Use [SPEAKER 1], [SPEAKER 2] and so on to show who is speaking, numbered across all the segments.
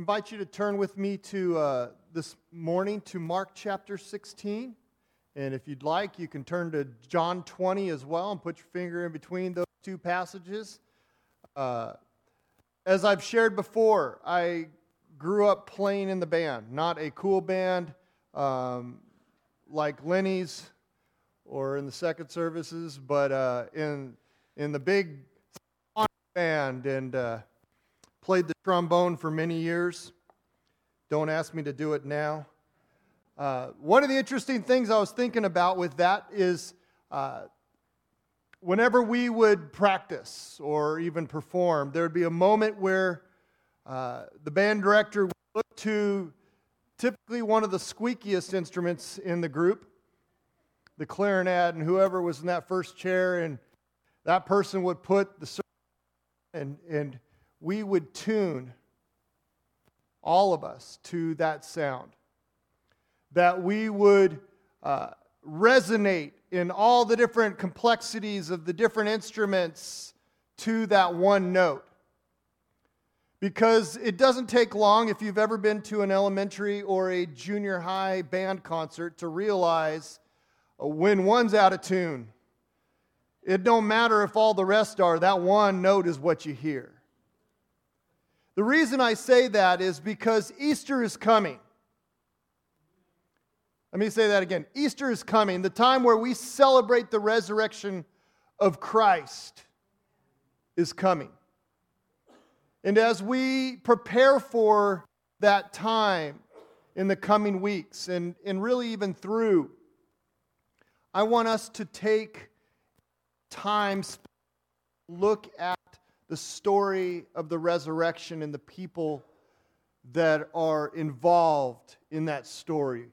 [SPEAKER 1] invite you to turn with me to uh, this morning to Mark chapter 16. And if you'd like, you can turn to John 20 as well and put your finger in between those two passages. Uh, as I've shared before, I grew up playing in the band, not a cool band um, like Lennie's or in the second services, but uh, in, in the big band and uh, played the trombone for many years. Don't ask me to do it now. Uh, one of the interesting things I was thinking about with that is uh, whenever we would practice or even perform, there would be a moment where uh, the band director would look to typically one of the squeakiest instruments in the group, the clarinet, and whoever was in that first chair, and that person would put the and, and we would tune all of us to that sound. That we would uh, resonate in all the different complexities of the different instruments to that one note. Because it doesn't take long, if you've ever been to an elementary or a junior high band concert, to realize uh, when one's out of tune. It don't matter if all the rest are, that one note is what you hear. The reason I say that is because Easter is coming. Let me say that again. Easter is coming, the time where we celebrate the resurrection of Christ is coming. And as we prepare for that time in the coming weeks and, and really even through, I want us to take time, look at the story of the resurrection and the people that are involved in that story.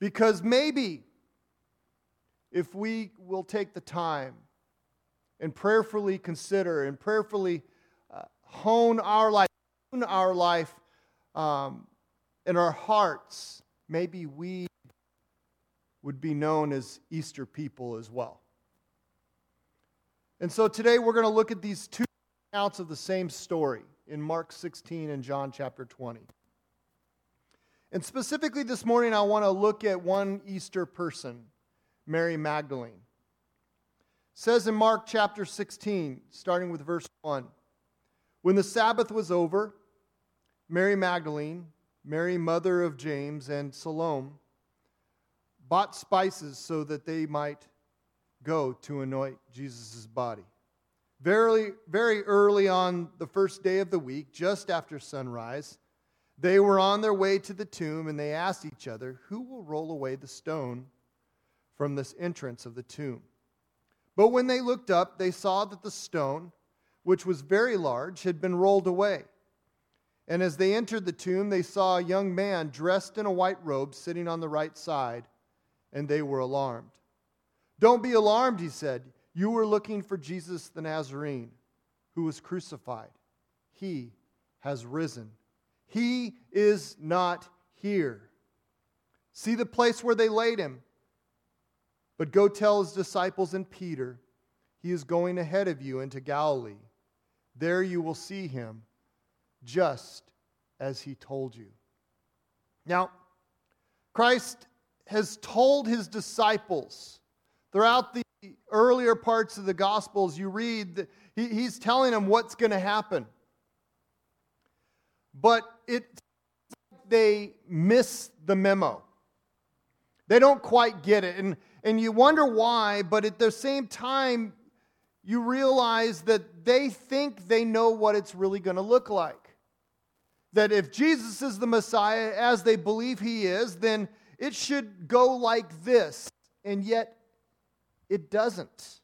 [SPEAKER 1] Because maybe if we will take the time and prayerfully consider and prayerfully uh, hone our life, hone our life um, in our hearts, maybe we would be known as Easter people as well. And so today we're going to look at these two accounts of the same story in Mark 16 and John chapter 20. And specifically this morning, I want to look at one Easter person, Mary Magdalene. It says in Mark chapter 16, starting with verse 1 When the Sabbath was over, Mary Magdalene, Mary, mother of James, and Salome bought spices so that they might go to anoint Jesus' body. Very, very early on the first day of the week, just after sunrise, they were on their way to the tomb and they asked each other, Who will roll away the stone from this entrance of the tomb? But when they looked up, they saw that the stone, which was very large, had been rolled away. And as they entered the tomb, they saw a young man dressed in a white robe sitting on the right side, and they were alarmed. Don't be alarmed, he said. You were looking for Jesus the Nazarene, who was crucified. He has risen. He is not here. See the place where they laid him. But go tell his disciples and Peter, he is going ahead of you into Galilee. There you will see him, just as he told you. Now, Christ has told his disciples Throughout the earlier parts of the Gospels, you read that he, he's telling them what's going to happen. But it, they miss the memo. They don't quite get it. And, and you wonder why, but at the same time, you realize that they think they know what it's really going to look like. That if Jesus is the Messiah, as they believe he is, then it should go like this. And yet, it doesn't.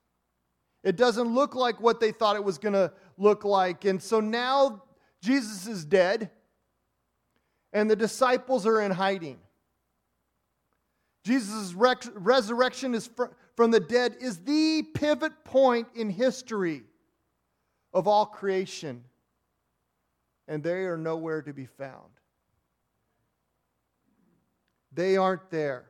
[SPEAKER 1] It doesn't look like what they thought it was going to look like. And so now Jesus is dead, and the disciples are in hiding. Jesus' resurrection is fr- from the dead is the pivot point in history of all creation, and they are nowhere to be found. They aren't there.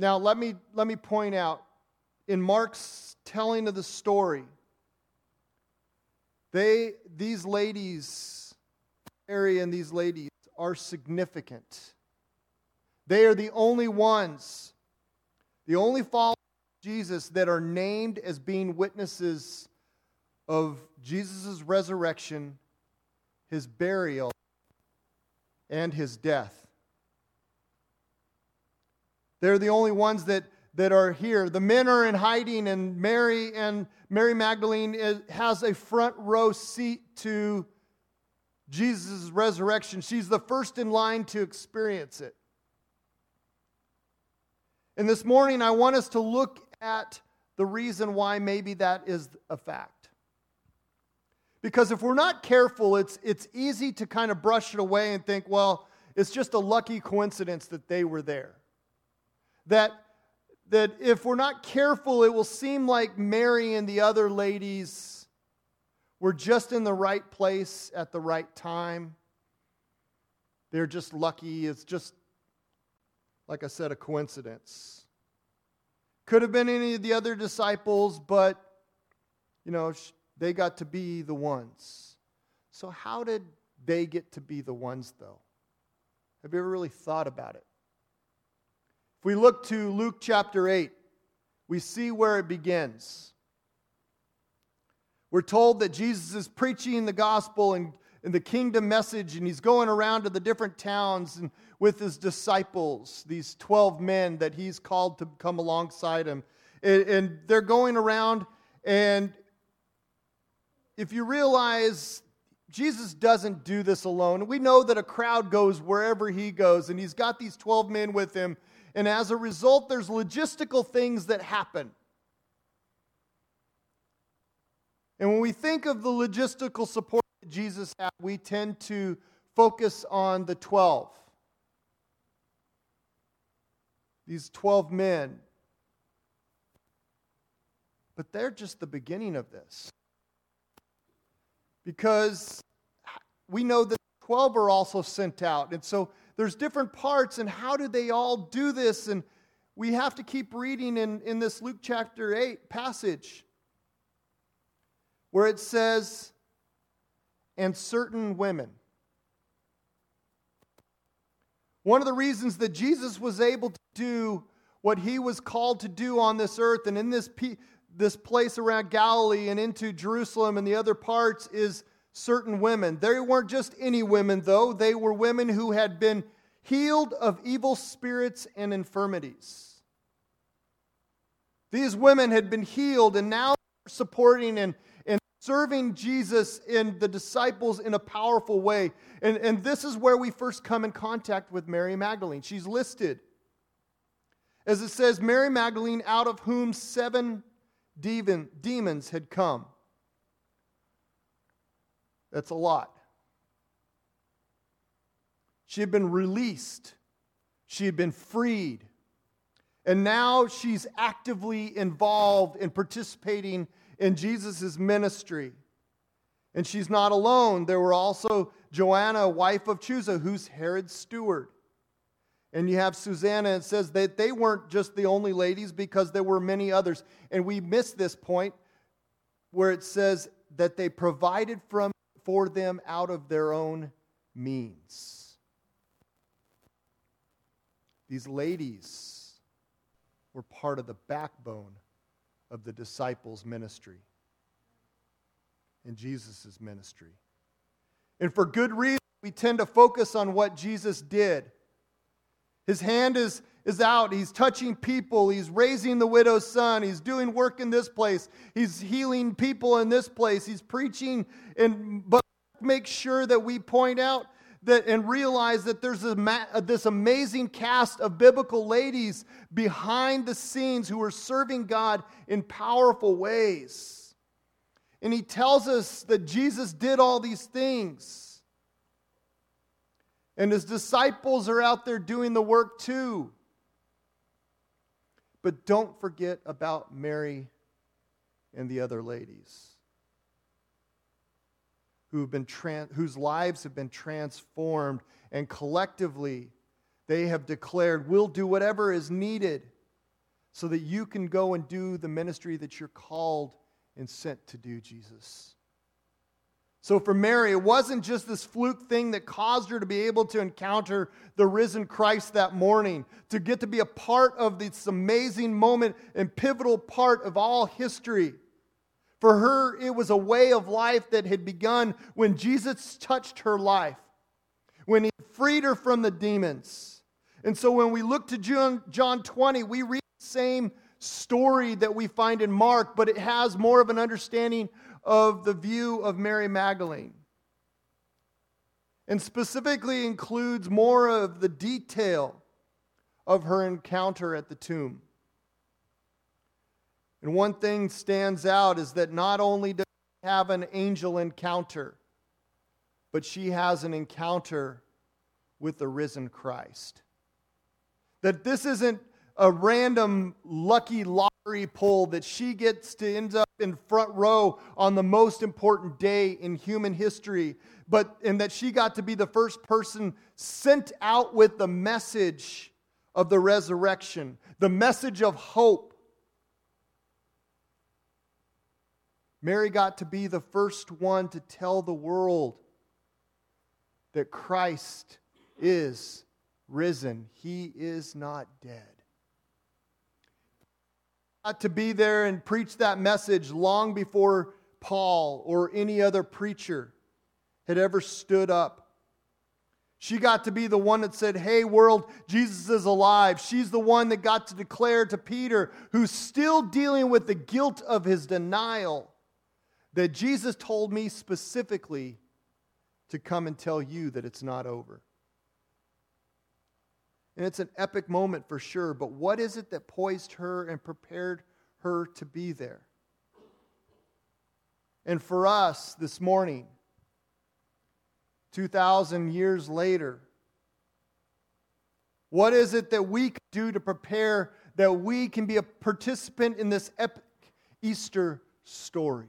[SPEAKER 1] Now, let me, let me point out in Mark's telling of the story, They, these ladies, Mary and these ladies, are significant. They are the only ones, the only followers of Jesus that are named as being witnesses of Jesus' resurrection, his burial, and his death. They're the only ones that, that are here. The men are in hiding, and Mary and Mary Magdalene is, has a front row seat to Jesus' resurrection. She's the first in line to experience it. And this morning, I want us to look at the reason why maybe that is a fact. Because if we're not careful, it's, it's easy to kind of brush it away and think, well, it's just a lucky coincidence that they were there. That, that if we're not careful, it will seem like Mary and the other ladies were just in the right place at the right time. They're just lucky. It's just, like I said, a coincidence. Could have been any of the other disciples, but, you know, they got to be the ones. So, how did they get to be the ones, though? Have you ever really thought about it? We look to Luke chapter 8, we see where it begins. We're told that Jesus is preaching the gospel and, and the kingdom message, and he's going around to the different towns and with his disciples, these 12 men that he's called to come alongside him. And, and they're going around, and if you realize Jesus doesn't do this alone, we know that a crowd goes wherever he goes, and he's got these 12 men with him. And as a result, there's logistical things that happen. And when we think of the logistical support that Jesus had, we tend to focus on the 12. These 12 men. But they're just the beginning of this because we know that 12 are also sent out. And so there's different parts, and how do they all do this? And we have to keep reading in, in this Luke chapter 8 passage where it says, and certain women. One of the reasons that Jesus was able to do what he was called to do on this earth and in this, this place around Galilee and into Jerusalem and the other parts is certain women. They weren't just any women, though, they were women who had been healed of evil spirits and infirmities. These women had been healed and now supporting and, and serving Jesus and the disciples in a powerful way. And, and this is where we first come in contact with Mary Magdalene. She's listed. As it says, Mary Magdalene, out of whom seven demon, demons had come. That's a lot. She had been released, she had been freed. And now she's actively involved in participating in Jesus' ministry. And she's not alone. There were also Joanna, wife of Chuza, who's Herod's steward. And you have Susanna, it says that they weren't just the only ladies because there were many others. And we miss this point where it says that they provided from, for them out of their own means. These ladies were part of the backbone of the disciples' ministry and Jesus' ministry. And for good reason, we tend to focus on what Jesus did his hand is, is out. He's touching people. He's raising the widow's son. He's doing work in this place. He's healing people in this place. He's preaching. And, but make sure that we point out that and realize that there's a, uh, this amazing cast of biblical ladies behind the scenes who are serving God in powerful ways. And he tells us that Jesus did all these things. And his disciples are out there doing the work too. But don't forget about Mary and the other ladies who've been trans- whose lives have been transformed, and collectively they have declared, We'll do whatever is needed so that you can go and do the ministry that you're called and sent to do, Jesus. So for Mary, it wasn't just this fluke thing that caused her to be able to encounter the risen Christ that morning, to get to be a part of this amazing moment and pivotal part of all history. For her, it was a way of life that had begun when Jesus touched her life, when he freed her from the demons. And so when we look to John, John 20, we read the same story that we find in Mark, but it has more of an understanding of the view of Mary Magdalene. And specifically includes more of the detail of her encounter at the tomb. And one thing stands out is that not only does she have an angel encounter, but she has an encounter with the risen Christ. That this isn't a random lucky lottery pull that she gets to end up in front row on the most important day in human history, but and that she got to be the first person sent out with the message of the resurrection, the message of hope. Mary got to be the first one to tell the world that Christ is risen. He is not dead Uh, to be there and preach that message long before Paul or any other preacher had ever stood up. She got to be the one that said, Hey, world, Jesus is alive. She's the one that got to declare to Peter, who's still dealing with the guilt of his denial, that Jesus told me specifically to come and tell you that it's not over. And it's an epic moment for sure, but what is it that poised her and prepared her to be there? And for us this morning, 2,000 years later, what is it that we can do to prepare that we can be a participant in this epic Easter story?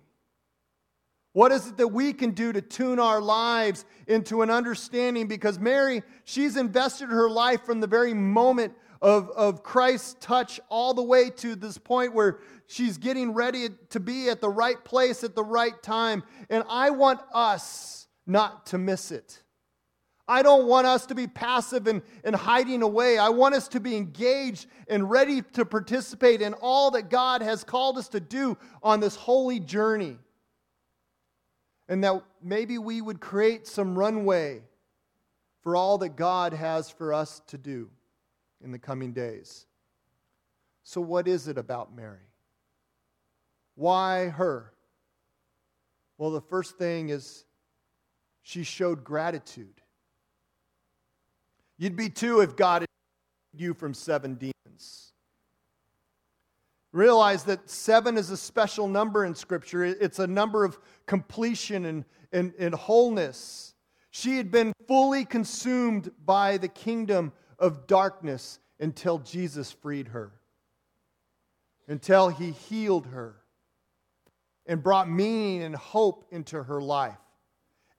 [SPEAKER 1] What is it that we can do to tune our lives into an understanding? Because Mary, she's invested her life from the very moment of, of Christ's touch all the way to this point where she's getting ready to be at the right place at the right time. And I want us not to miss it. I don't want us to be passive and, and hiding away. I want us to be engaged and ready to participate in all that God has called us to do on this holy journey and that maybe we would create some runway for all that God has for us to do in the coming days. So, what is it about Mary? Why her? Well, the first thing is she showed gratitude. You'd be too if God had you from seven demons. Realize that seven is a special number in Scripture. It's a number of completion and, and, and wholeness. She had been fully consumed by the kingdom of darkness until Jesus freed her, until he healed her and brought meaning and hope into her life.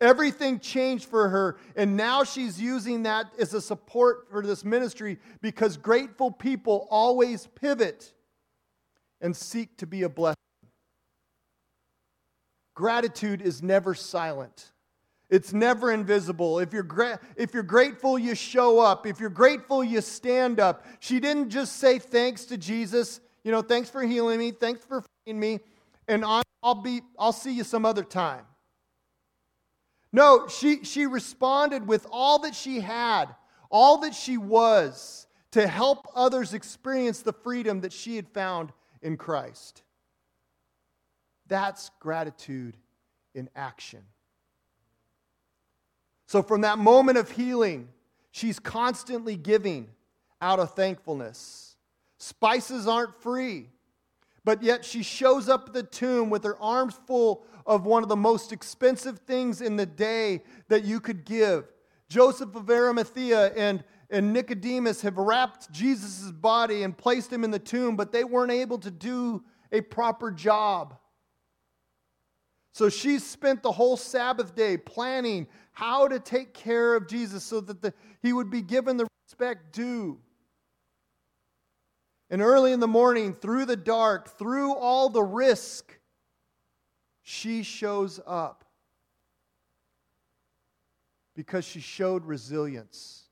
[SPEAKER 1] Everything changed for her, and now she's using that as a support for this ministry because grateful people always pivot and seek to be a blessing. Gratitude is never silent. It's never invisible. If you're, gra- if you're grateful, you show up. If you're grateful, you stand up. She didn't just say thanks to Jesus, you know, thanks for healing me, thanks for freeing me, and I'll, be, I'll see you some other time. No, she, she responded with all that she had, all that she was, to help others experience the freedom that she had found in Christ. That's gratitude in action. So, from that moment of healing, she's constantly giving out of thankfulness. Spices aren't free, but yet she shows up at the tomb with her arms full of one of the most expensive things in the day that you could give. Joseph of Arimathea and and Nicodemus have wrapped Jesus' body and placed him in the tomb, but they weren't able to do a proper job. So she spent the whole Sabbath day planning how to take care of Jesus so that the, he would be given the respect due. And early in the morning, through the dark, through all the risk, she shows up Because she showed resilience.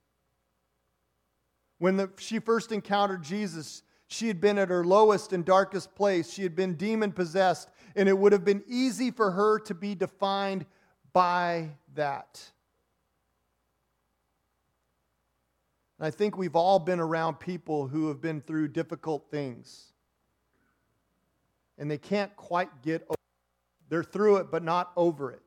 [SPEAKER 1] When the, she first encountered Jesus, she had been at her lowest and darkest place. She had been demon possessed, and it would have been easy for her to be defined by that. And I think we've all been around people who have been through difficult things. And they can't quite get over it. They're through it, but not over it.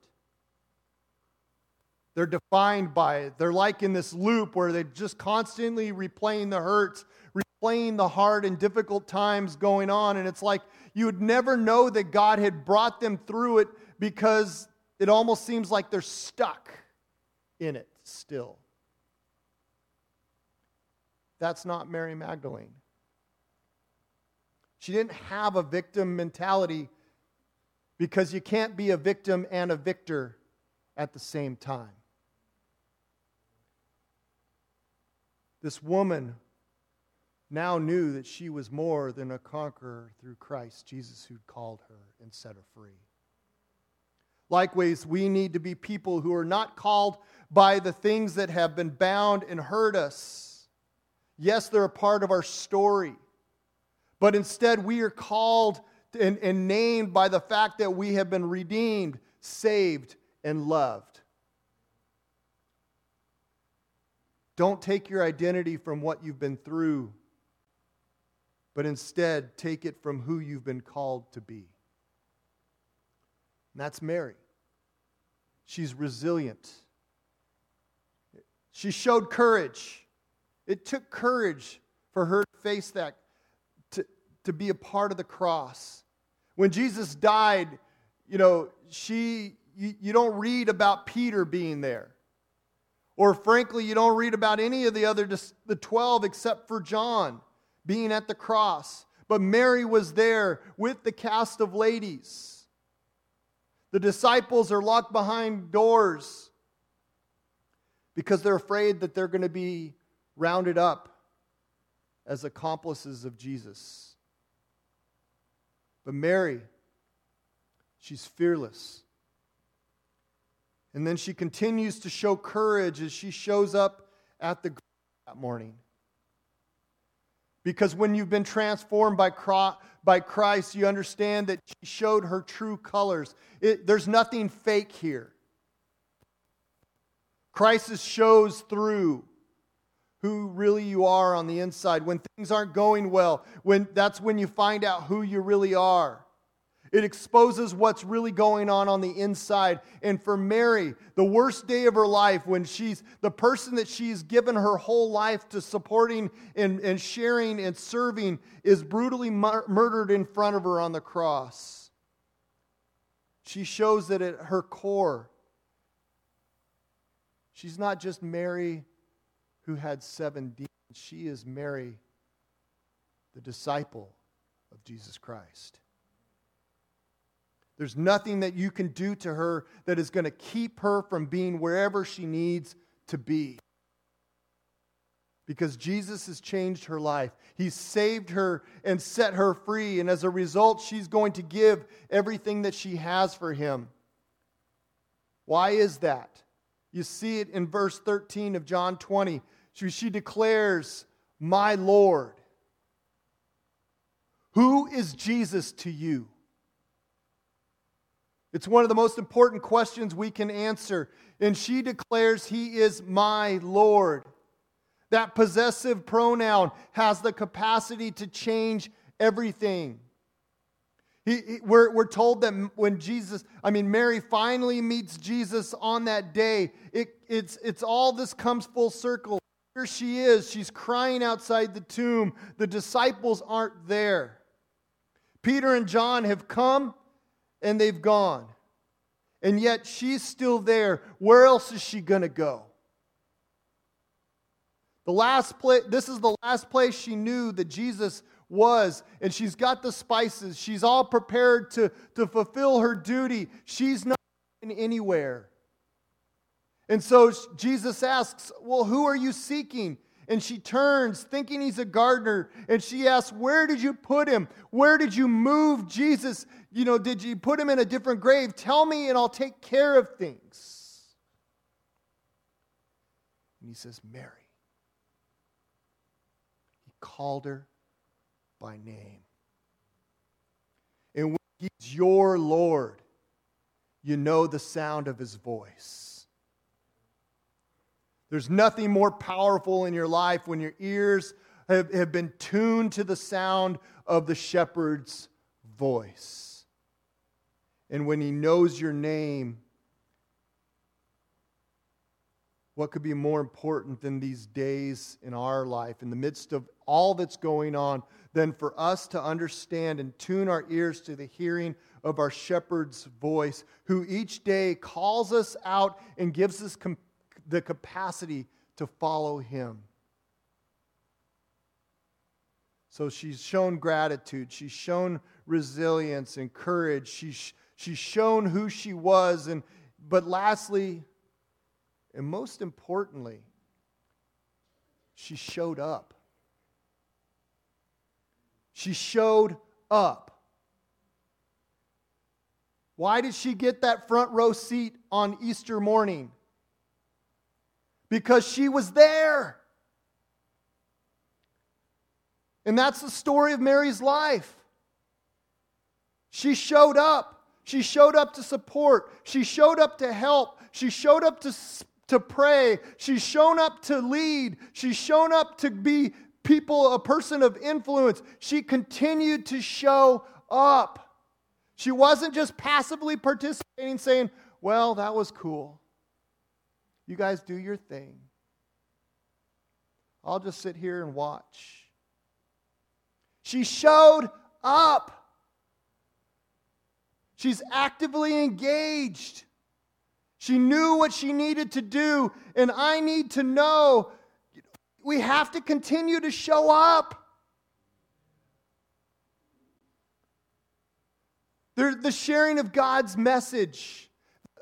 [SPEAKER 1] They're defined by it. They're like in this loop where they're just constantly replaying the hurts, replaying the hard and difficult times going on. And it's like you would never know that God had brought them through it because it almost seems like they're stuck in it still. That's not Mary Magdalene. She didn't have a victim mentality because you can't be a victim and a victor at the same time. This woman now knew that she was more than a conqueror through Christ, Jesus, who'd called her and set her free. Likewise, we need to be people who are not called by the things that have been bound and hurt us. Yes, they're a part of our story, but instead we are called and, and named by the fact that we have been redeemed, saved, and loved. Don't take your identity from what you've been through, but instead take it from who you've been called to be. And that's Mary. She's resilient. She showed courage. It took courage for her to face that, to, to be a part of the cross. When Jesus died, you know, she, you, you don't read about Peter being there. Or frankly, you don't read about any of the other the 12 except for John being at the cross. But Mary was there with the cast of ladies. The disciples are locked behind doors because they're afraid that they're going to be rounded up as accomplices of Jesus. But Mary, she's fearless. And then she continues to show courage as she shows up at the that morning. Because when you've been transformed by Christ, you understand that she showed her true colors. It, there's nothing fake here. Christ shows through who really you are on the inside. When things aren't going well, when, that's when you find out who you really are. It exposes what's really going on on the inside. And for Mary, the worst day of her life, when she's the person that she's given her whole life to supporting and, and sharing and serving, is brutally mur- murdered in front of her on the cross. She shows that at her core, she's not just Mary who had seven demons, she is Mary, the disciple of Jesus Christ. There's nothing that you can do to her that is going to keep her from being wherever she needs to be. Because Jesus has changed her life. He's saved her and set her free. And as a result, she's going to give everything that she has for him. Why is that? You see it in verse 13 of John 20. She, she declares, My Lord. Who is Jesus to you? It's one of the most important questions we can answer. And she declares, He is my Lord. That possessive pronoun has the capacity to change everything. He, he, we're, we're told that when Jesus, I mean, Mary finally meets Jesus on that day, it, it's, it's all this comes full circle. Here she is. She's crying outside the tomb. The disciples aren't there. Peter and John have come and they've gone. And yet she's still there. Where else is she going to go? The last place, this is the last place she knew that Jesus was, and she's got the spices. She's all prepared to, to fulfill her duty. She's not anywhere. And so Jesus asks, Well, who are you seeking? And she turns, thinking he's a gardener, and she asks, Where did you put him? Where did you move Jesus? You know, did you put him in a different grave? Tell me, and I'll take care of things. And he says, Mary. He called her by name. And when he's your Lord, you know the sound of his voice. There's nothing more powerful in your life when your ears have, have been tuned to the sound of the shepherd's voice. And when he knows your name, what could be more important than these days in our life, in the midst of all that's going on, than for us to understand and tune our ears to the hearing of our shepherd's voice, who each day calls us out and gives us com- the capacity to follow him. So she's shown gratitude, she's shown resilience and courage, she's, she's shown who she was, and but lastly, and most importantly, she showed up. She showed up. Why did she get that front row seat on Easter morning? Because she was there. And that's the story of Mary's life. She showed up. She showed up to support. She showed up to help. She showed up to to pray. She's shown up to lead. She's shown up to be people, a person of influence. She continued to show up. She wasn't just passively participating, saying, Well, that was cool. You guys do your thing. I'll just sit here and watch. She showed up. She's actively engaged. She knew what she needed to do, and I need to know we have to continue to show up. the sharing of God's message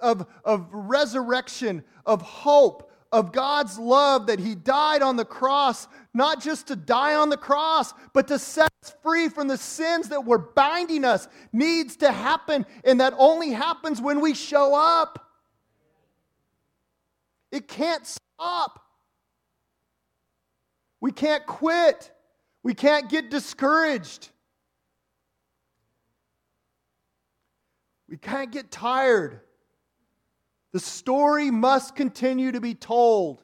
[SPEAKER 1] of, of resurrection, of hope, of God's love that He died on the cross, not just to die on the cross, but to set us free from the sins that were binding us, needs to happen. And that only happens when we show up. It can't stop. We can't quit. We can't get discouraged. We can't get tired. The story must continue to be told.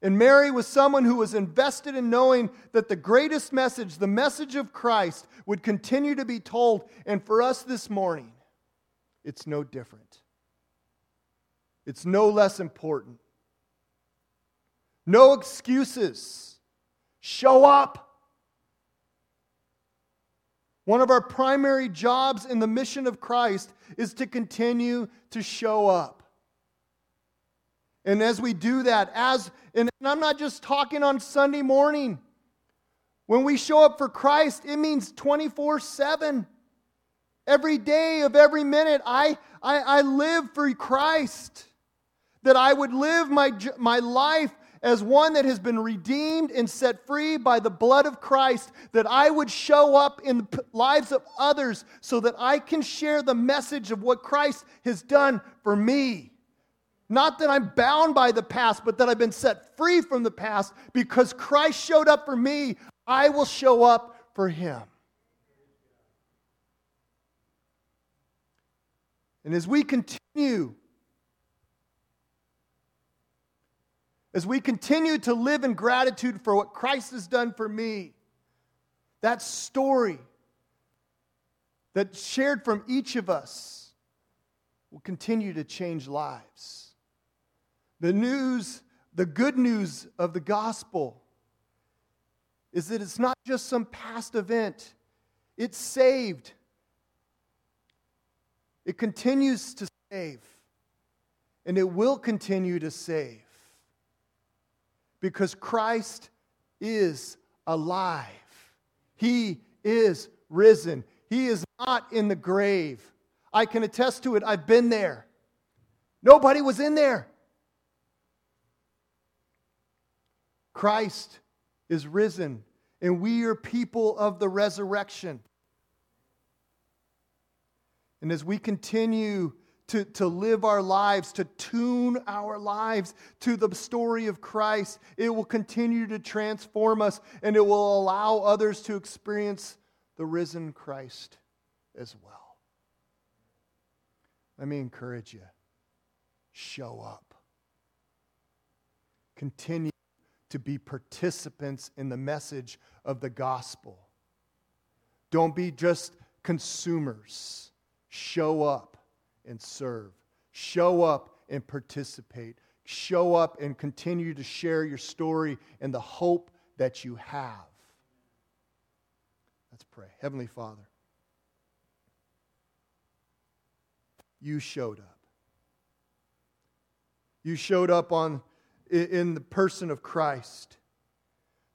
[SPEAKER 1] And Mary was someone who was invested in knowing that the greatest message, the message of Christ, would continue to be told. And for us this morning, it's no different. It's no less important. No excuses. Show up. One of our primary jobs in the mission of Christ is to continue to show up. And as we do that, as and I'm not just talking on Sunday morning. When we show up for Christ, it means 24 7. Every day of every minute, I, I, I live for Christ that I would live my, my life as one that has been redeemed and set free by the blood of Christ, that I would show up in the lives of others so that I can share the message of what Christ has done for me. Not that I'm bound by the past, but that I've been set free from the past because Christ showed up for me. I will show up for him. And as we continue as we continue to live in gratitude for what Christ has done for me, that story that shared from each of us will continue to change lives. The news, the good news of the gospel is that it's not just some past event, it's saved. It continues to save, and it will continue to save because Christ is alive. He is risen. He is not in the grave. I can attest to it. I've been there. Nobody was in there. Christ is risen, and we are people of the resurrection. And as we continue to, to live our lives, to tune our lives to the story of Christ. It will continue to transform us and it will allow others to experience the risen Christ as well. Let me encourage you show up. Continue to be participants in the message of the gospel. Don't be just consumers. Show up and serve. Show up and participate. Show up and continue to share your story and the hope that you have. Let's pray. Heavenly Father, you showed up. You showed up on, in the person of Christ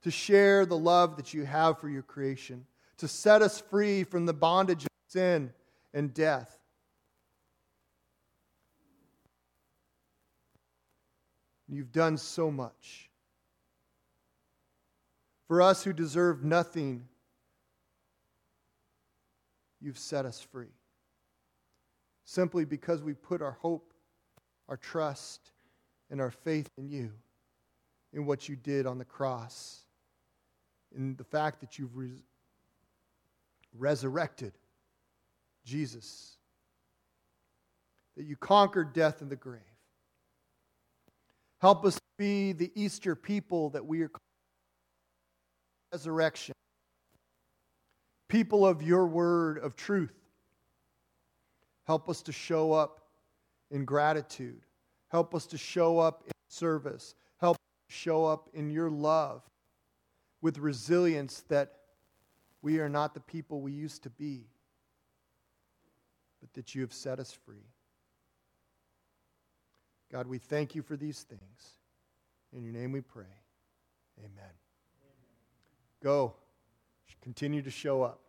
[SPEAKER 1] to share the love that you have for your creation, to set us free from the bondage of sin and death. You've done so much. For us who deserve nothing, you've set us free. Simply because we put our hope, our trust, and our faith in you, in what you did on the cross, in the fact that you've res- resurrected Jesus, that you conquered death and the grave. Help us be the Easter people that we are called. Resurrection. People of your word of truth. Help us to show up in gratitude. Help us to show up in service. Help us to show up in your love with resilience that we are not the people we used to be, but that you have set us free. God, we thank you for these things. In your name we pray. Amen. Amen. Go. Continue to show up.